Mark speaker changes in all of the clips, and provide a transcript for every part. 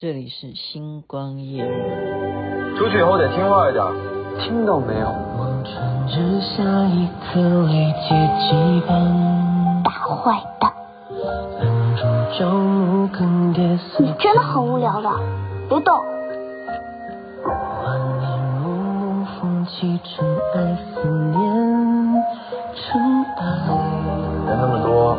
Speaker 1: 这里是星光夜语。
Speaker 2: 出去以后得听话一点，听到没有？
Speaker 3: 大坏蛋！你真的很无聊的，别动。
Speaker 2: 人那么多。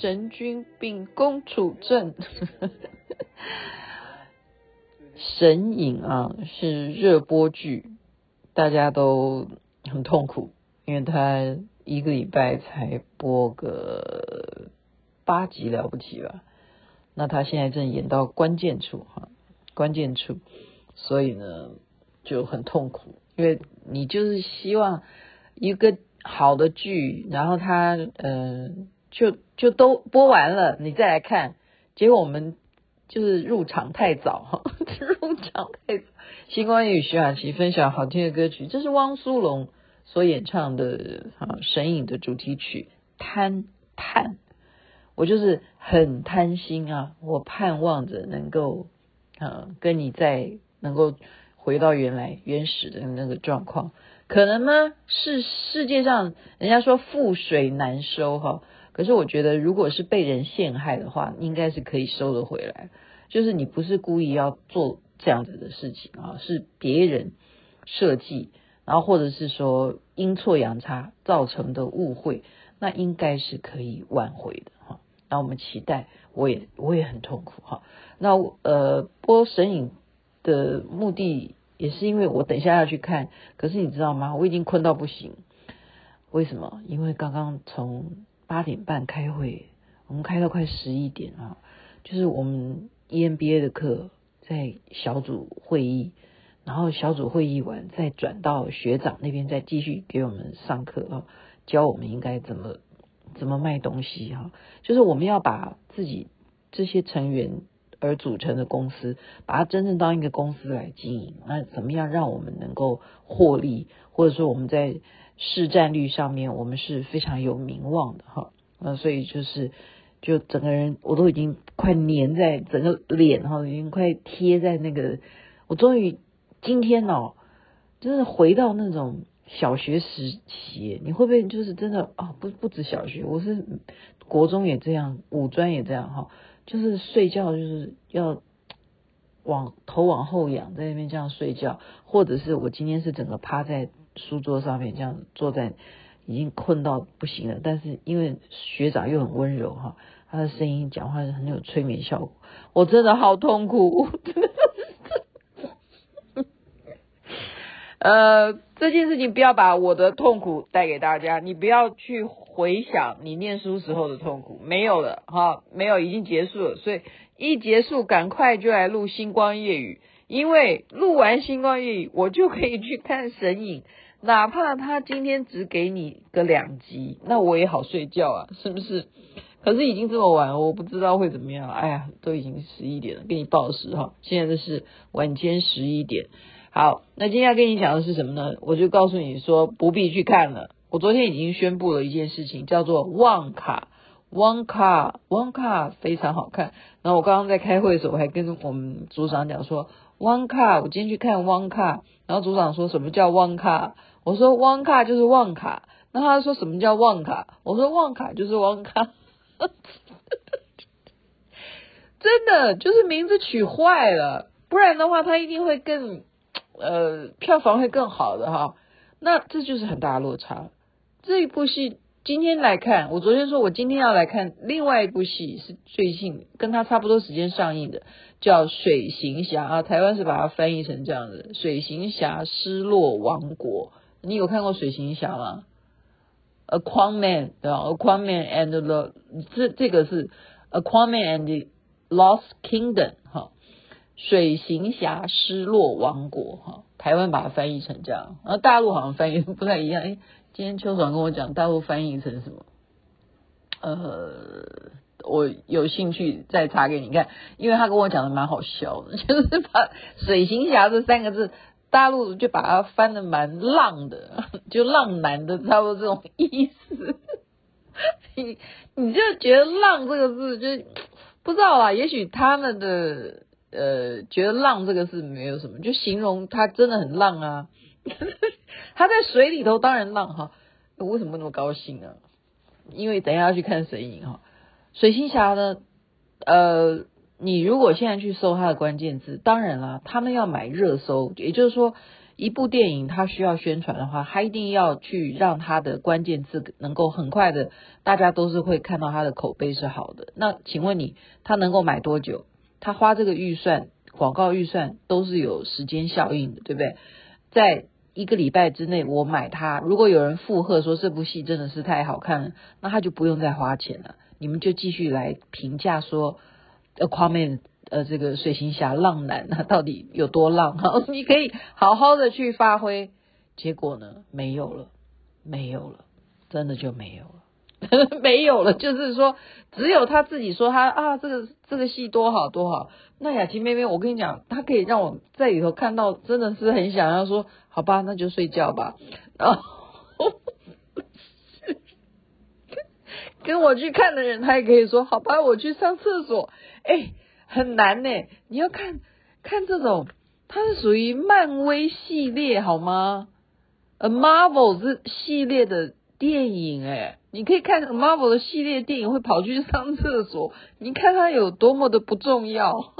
Speaker 1: 神君秉公处正。神隐啊，是热播剧，大家都很痛苦，因为他一个礼拜才播个八集了不起吧？那他现在正演到关键处哈，关键处，所以呢就很痛苦，因为你就是希望一个好的剧，然后他嗯。就就都播完了，你再来看，结果我们就是入场太早哈，入场太早。星光夜语徐雅琪分享好听的歌曲，这是汪苏泷所演唱的啊《神隐》的主题曲《贪盼》，我就是很贪心啊，我盼望着能够啊跟你再能够回到原来原始的那个状况，可能吗？是世界上人家说覆水难收哈。可是我觉得，如果是被人陷害的话，应该是可以收得回来。就是你不是故意要做这样子的事情啊，是别人设计，然后或者是说阴错阳差造成的误会，那应该是可以挽回的哈。那我们期待，我也我也很痛苦哈。那呃，播神隐的目的也是因为我等一下要去看，可是你知道吗？我已经困到不行。为什么？因为刚刚从八点半开会，我们开到快十一点啊！就是我们 EMBA 的课在小组会议，然后小组会议完再转到学长那边再继续给我们上课啊，教我们应该怎么怎么卖东西哈。就是我们要把自己这些成员而组成的公司，把它真正当一个公司来经营。那怎么样让我们能够获利，或者说我们在市占率上面，我们是非常有名望的哈，那所以就是，就整个人我都已经快粘在整个脸哈，已经快贴在那个，我终于今天哦，真的回到那种小学时期，你会不会就是真的啊？不不止小学，我是国中也这样，五专也这样哈，就是睡觉就是要往头往后仰，在那边这样睡觉，或者是我今天是整个趴在。书桌上面这样坐在，已经困到不行了。但是因为学长又很温柔哈，他的声音讲话是很有催眠效果。我真的好痛苦。呃，这件事情不要把我的痛苦带给大家，你不要去回想你念书时候的痛苦，没有了哈，没有，已经结束了。所以一结束，赶快就来录星光夜语，因为录完星光夜语，我就可以去看神隐。哪怕他今天只给你个两集，那我也好睡觉啊，是不是？可是已经这么晚了，我不知道会怎么样。哎呀，都已经十一点了，给你报时哈。现在这是晚间十一点。好，那今天要跟你讲的是什么呢？我就告诉你说不必去看了。我昨天已经宣布了一件事情，叫做旺卡，旺卡，旺卡非常好看。然后我刚刚在开会的时候，我还跟我们组长讲说，旺卡，我今天去看旺卡。然后组长说什么叫旺卡？我说汪卡就是旺卡，那他说什么叫旺卡？我说旺卡就是汪卡，真的就是名字取坏了，不然的话他一定会更呃票房会更好的哈。那这就是很大的落差。这一部戏今天来看，我昨天说我今天要来看另外一部戏，是最近跟他差不多时间上映的，叫《水行侠》啊，台湾是把它翻译成这样的，《水行侠失落王国》。你有看过《水行侠》吗？Aquaman 对吧？Aquaman and the 这这个是 Aquaman and the Lost Kingdom 哈，《水行侠失落王国》哈，台湾把它翻译成这样，然后大陆好像翻译不太一样。哎，今天秋爽跟我讲，大陆翻译成什么？呃，我有兴趣再查给你看，因为他跟我讲的蛮好笑的，就是把“水行侠”这三个字。大陆就把它翻得蛮浪的，就浪男的差不多这种意思。你你就觉得“浪”这个字就不知道啊，也许他们的呃觉得“浪”这个字没有什么，就形容他真的很浪啊。他在水里头当然浪哈，为什么那么高兴啊？因为等一下要去看水影哈，水星侠呢，呃。你如果现在去搜它的关键字，当然啦，他们要买热搜，也就是说，一部电影它需要宣传的话，它一定要去让它的关键字能够很快的，大家都是会看到它的口碑是好的。那请问你，他能够买多久？他花这个预算，广告预算都是有时间效应的，对不对？在一个礼拜之内，我买它，如果有人附和说这部戏真的是太好看了，那他就不用再花钱了。你们就继续来评价说。Aquaman 呃，这个水行侠浪男，他 到底有多浪？哈，你可以好好的去发挥。结果呢，没有了，没有了，真的就没有了，没有了。就是说，只有他自己说他啊，这个这个戏多好多好。那雅琪妹妹，我跟你讲，她可以让我在里头看到，真的是很想要说，好吧，那就睡觉吧。然后跟我去看的人，他也可以说，好吧，我去上厕所。哎、很难呢。你要看看这种，它是属于漫威系列好吗？呃，Marvel 是系列的电影，哎，你可以看 Marvel 的系列电影会跑去上厕所，你看它有多么的不重要。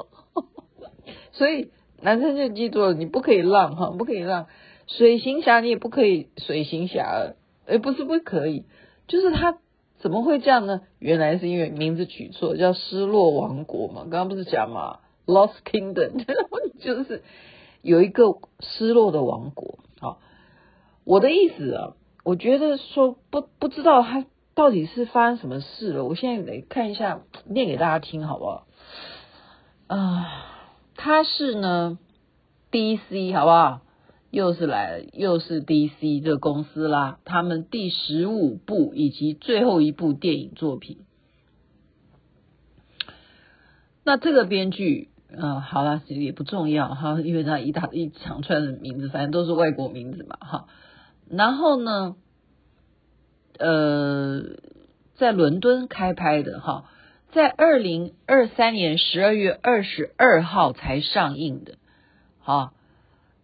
Speaker 1: 所以男生就记住了，你不可以浪哈，不可以浪。水行侠你也不可以水行侠，哎，不是不可以，就是他。怎么会这样呢？原来是因为名字取错，叫失落王国嘛。刚刚不是讲嘛，Lost Kingdom，就是有一个失落的王国。好，我的意思啊，我觉得说不不知道他到底是发生什么事了。我现在得看一下，念给大家听好不好？啊，他是呢，DC 好不好？又是来，又是 DC 这个公司啦。他们第十五部以及最后一部电影作品。那这个编剧，嗯，好了，其实也不重要哈，因为他一大一长串的名字，反正都是外国名字嘛，哈。然后呢，呃，在伦敦开拍的哈，在二零二三年十二月二十二号才上映的，好。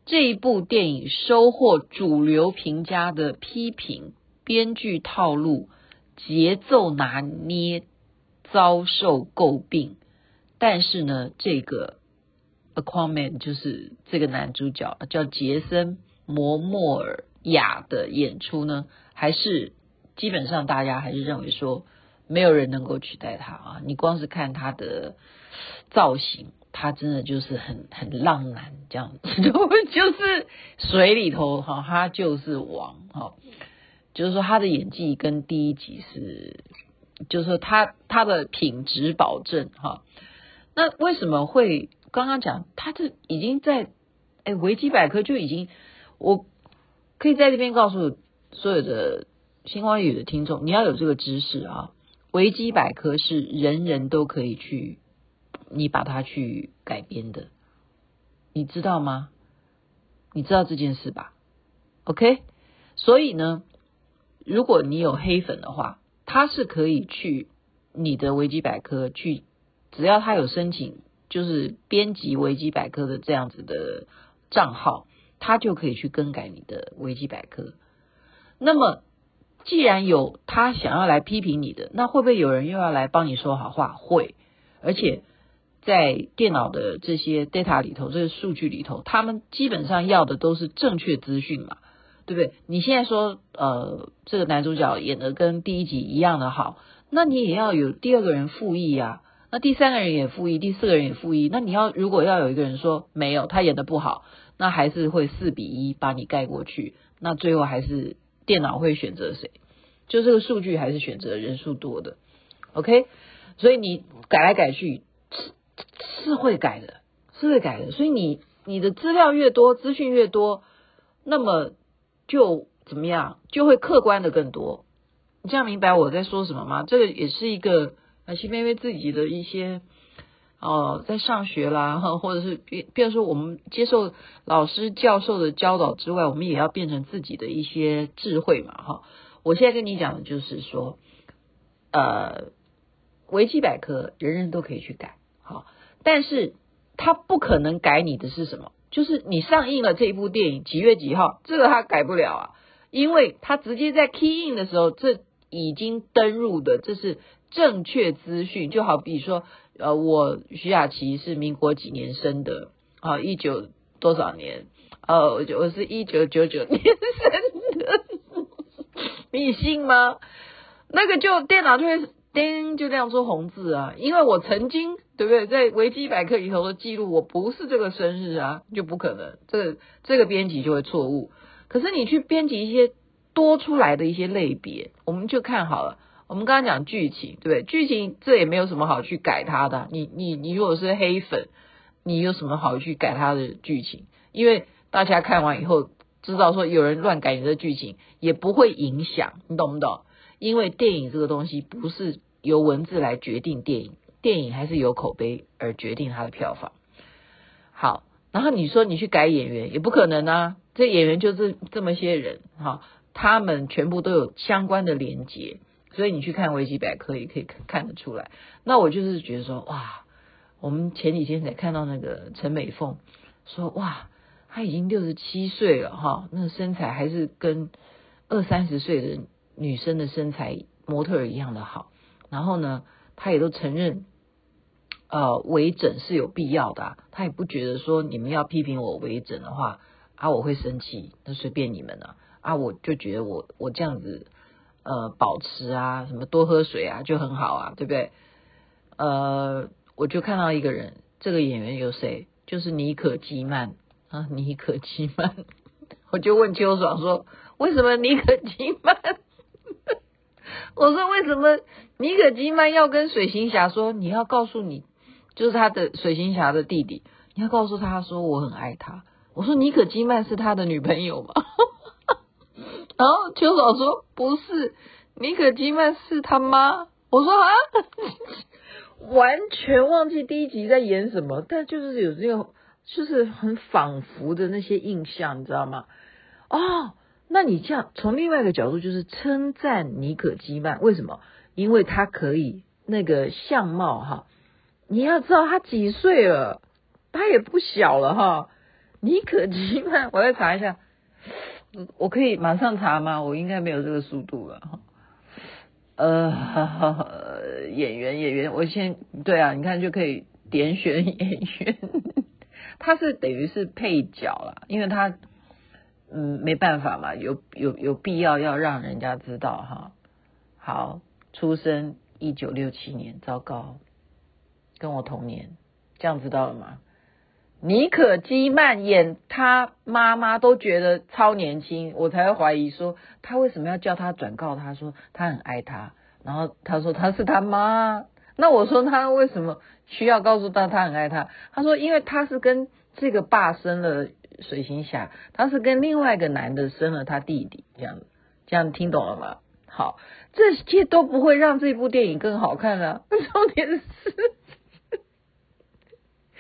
Speaker 1: 这一部电影收获主流评价的批评，编剧套路、节奏拿捏遭受诟病。但是呢，这个 Aquaman 就是这个男主角叫杰森·摩莫尔亚的演出呢，还是基本上大家还是认为说没有人能够取代他啊！你光是看他的造型。他真的就是很很浪漫这样子，就是水里头哈，他就是王哈，就是说他的演技跟第一集是，就是说他他的品质保证哈。那为什么会刚刚讲他这已经在哎维基百科就已经，我可以在这边告诉所有的星光雨的听众，你要有这个知识啊，维基百科是人人都可以去。你把它去改编的，你知道吗？你知道这件事吧？OK，所以呢，如果你有黑粉的话，他是可以去你的维基百科去，只要他有申请，就是编辑维基百科的这样子的账号，他就可以去更改你的维基百科。那么，既然有他想要来批评你的，那会不会有人又要来帮你说好话？会，而且在电脑的这些 data 里头，这个数据里头，他们基本上要的都是正确资讯嘛，对不对？你现在说，呃，这个男主角演的跟第一集一样的好，那你也要有第二个人复议呀，那第三个人也复议，第四个人也复议，那你要如果要有一个人说没有，他演的不好，那还是会四比一把你盖过去，那最后还是。电脑会选择谁？就这个数据还是选择人数多的，OK？所以你改来改去是会改的，是会改的。所以你你的资料越多，资讯越多，那么就怎么样？就会客观的更多。你这样明白我在说什么吗？这个也是一个啊，西妹妹自己的一些。哦，在上学啦，或者是比，比如说我们接受老师教授的教导之外，我们也要变成自己的一些智慧嘛，哈。我现在跟你讲的就是说，呃，维基百科人人都可以去改，但是他不可能改你的是什么？就是你上映了这一部电影几月几号，这个他改不了啊，因为他直接在 key in 的时候，这已经登入的，这是正确资讯，就好比说。呃，我徐雅琪是民国几年生的？啊，一九多少年？呃，我我是一九九九年生的，你信吗？那个就电脑就会叮就亮出红字啊，因为我曾经对不对，在维基百科里头的记录，我不是这个生日啊，就不可能，这个这个编辑就会错误。可是你去编辑一些多出来的一些类别，我们就看好了。我们刚刚讲剧情，对不对？剧情这也没有什么好去改它的。你你你如果是黑粉，你有什么好去改它的剧情？因为大家看完以后知道说有人乱改你的剧情，也不会影响，你懂不懂？因为电影这个东西不是由文字来决定电影，电影还是由口碑而决定它的票房。好，然后你说你去改演员也不可能啊，这演员就是这么些人哈，他们全部都有相关的连接。所以你去看维基百科也可以看得出来。那我就是觉得说，哇，我们前几天才看到那个陈美凤说，哇，她已经六十七岁了哈，那身材还是跟二三十岁的人女生的身材模特儿一样的好。然后呢，她也都承认，呃，微整是有必要的啊。她也不觉得说你们要批评我微整的话啊，我会生气，那随便你们了啊。我就觉得我我这样子。呃，保持啊，什么多喝水啊，就很好啊，对不对？呃，我就看到一个人，这个演员有谁？就是妮可基曼啊，妮可基曼。我就问秋爽说，为什么妮可基曼？我说为什么尼可基曼要跟水行侠说，你要告诉你，就是他的水行侠的弟弟，你要告诉他说我很爱他。我说尼可基曼是他的女朋友吗？然后秋嫂说：“不是，尼可基曼是他妈。”我说：“啊，完全忘记第一集在演什么，但就是有这个，就是很仿佛的那些印象，你知道吗？”哦，那你这样从另外一个角度就是称赞尼可基曼，为什么？因为他可以那个相貌哈，你要知道他几岁了，他也不小了哈。尼可基曼，我再查一下。我可以马上查吗？我应该没有这个速度了哈。呃，演员演员，我先对啊，你看就可以点选演员，他是等于是配角了，因为他嗯没办法嘛，有有有必要要让人家知道哈。好，出生一九六七年，糟糕，跟我同年，这样知道了吗？妮可基曼演他妈妈都觉得超年轻，我才会怀疑说他为什么要叫他转告他说他很爱他，然后他说他是他妈，那我说他为什么需要告诉他他很爱他？他说因为他是跟这个爸生了水行侠，他是跟另外一个男的生了他弟弟，这样这样听懂了吗？好，这些都不会让这部电影更好看啊，重点是。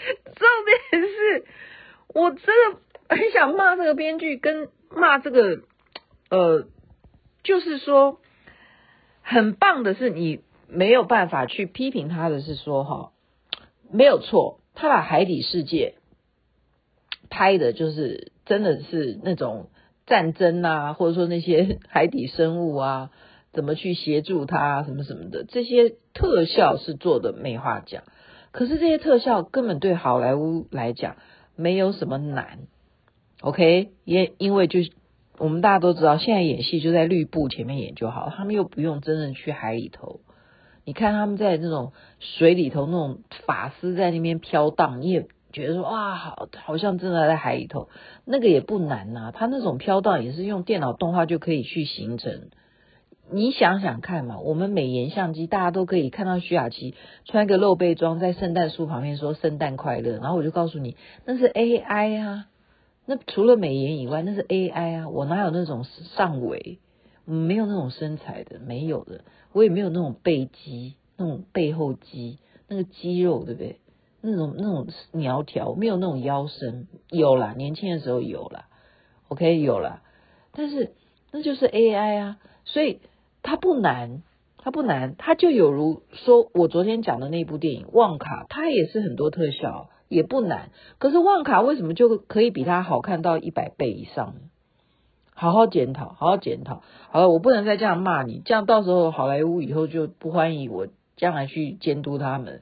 Speaker 1: 重点是，我真的很想骂这个编剧，跟骂这个呃，就是说，很棒的是你没有办法去批评他的是说哈，没有错，他把海底世界拍的就是真的是那种战争啊，或者说那些 海底生物啊，怎么去协助它什么什么的，这些特效是做的没话讲。可是这些特效根本对好莱坞来讲没有什么难，OK？也因为就是我们大家都知道，现在演戏就在绿布前面演就好，他们又不用真正去海里头。你看他们在那种水里头，那种发丝在那边飘荡，你也觉得说哇，好，好像真的在海里头。那个也不难呐、啊，他那种飘荡也是用电脑动画就可以去形成。你想想看嘛，我们美颜相机，大家都可以看到徐雅琪穿个露背装在圣诞树旁边说圣诞快乐，然后我就告诉你那是 AI 啊，那除了美颜以外，那是 AI 啊，我哪有那种上围，没有那种身材的，没有的，我也没有那种背肌，那种背后肌，那个肌肉对不对？那种那种苗条，没有那种腰身，有啦，年轻的时候有啦，OK 有啦，但是那就是 AI 啊，所以。它不难，它不难，它就有如说我昨天讲的那部电影《旺卡》，它也是很多特效，也不难。可是《旺卡》为什么就可以比它好看到一百倍以上呢？好好检讨，好好检讨。好了，我不能再这样骂你，这样到时候好莱坞以后就不欢迎我将来去监督他们。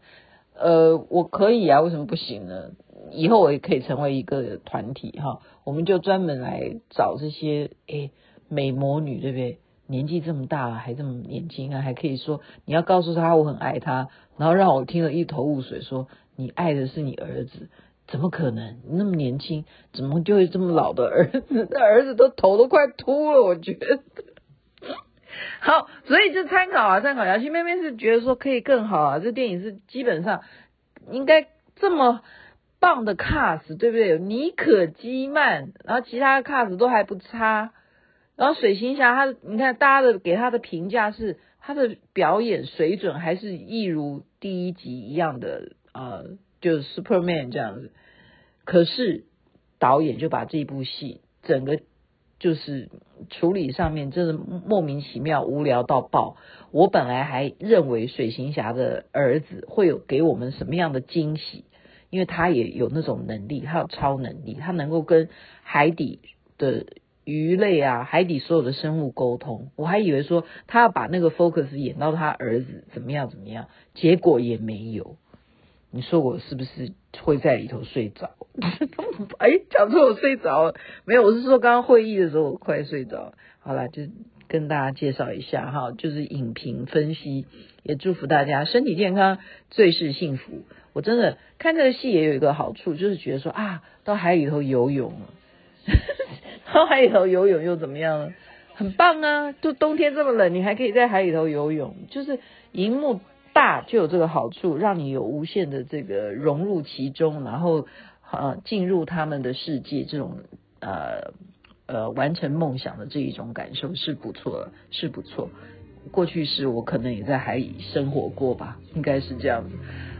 Speaker 1: 呃，我可以啊，为什么不行呢？以后我也可以成为一个团体哈，我们就专门来找这些诶美魔女，对不对？年纪这么大了，还这么年轻啊，还可以说你要告诉他我很爱他，然后让我听了一头雾水说，你爱的是你儿子，怎么可能？你那么年轻，怎么就会这么老的儿子？那儿子都头都快秃了，我觉得。好，所以就参考啊，参考。雅琪妹妹是觉得说可以更好啊，这电影是基本上应该这么棒的 cast，对不对？妮可基曼，然后其他的 cast 都还不差。然后水行侠他，你看大家的给他的评价是他的表演水准还是一如第一集一样的呃，就是 Superman 这样子。可是导演就把这部戏整个就是处理上面真的莫名其妙无聊到爆。我本来还认为水行侠的儿子会有给我们什么样的惊喜，因为他也有那种能力，他有超能力，他能够跟海底的。鱼类啊，海底所有的生物沟通，我还以为说他要把那个 focus 演到他儿子怎么样怎么样，结果也没有。你说我是不是会在里头睡着？哎，讲错我睡着了，没有，我是说刚刚会议的时候我快睡着。好了，就跟大家介绍一下哈，就是影评分析，也祝福大家身体健康，最是幸福。我真的看这个戏也有一个好处，就是觉得说啊，到海里头游泳了。到海里头游泳又怎么样呢？很棒啊！就冬天这么冷，你还可以在海里头游泳。就是荧幕大就有这个好处，让你有无限的这个融入其中，然后呃进入他们的世界，这种呃呃完成梦想的这一种感受是不错，是不错。过去时我可能也在海里生活过吧，应该是这样子。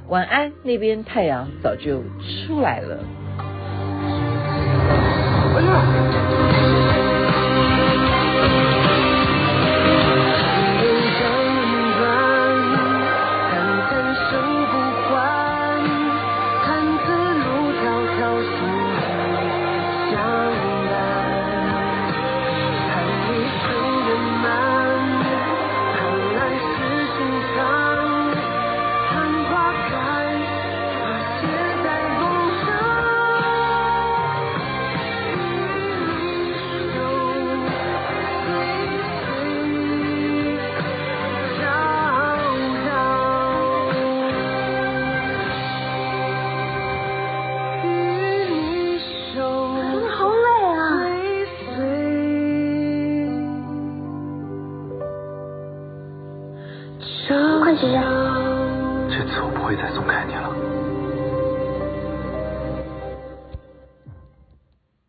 Speaker 1: 晚安，那边太阳早就出来了。
Speaker 2: 这次我不会再松开你了。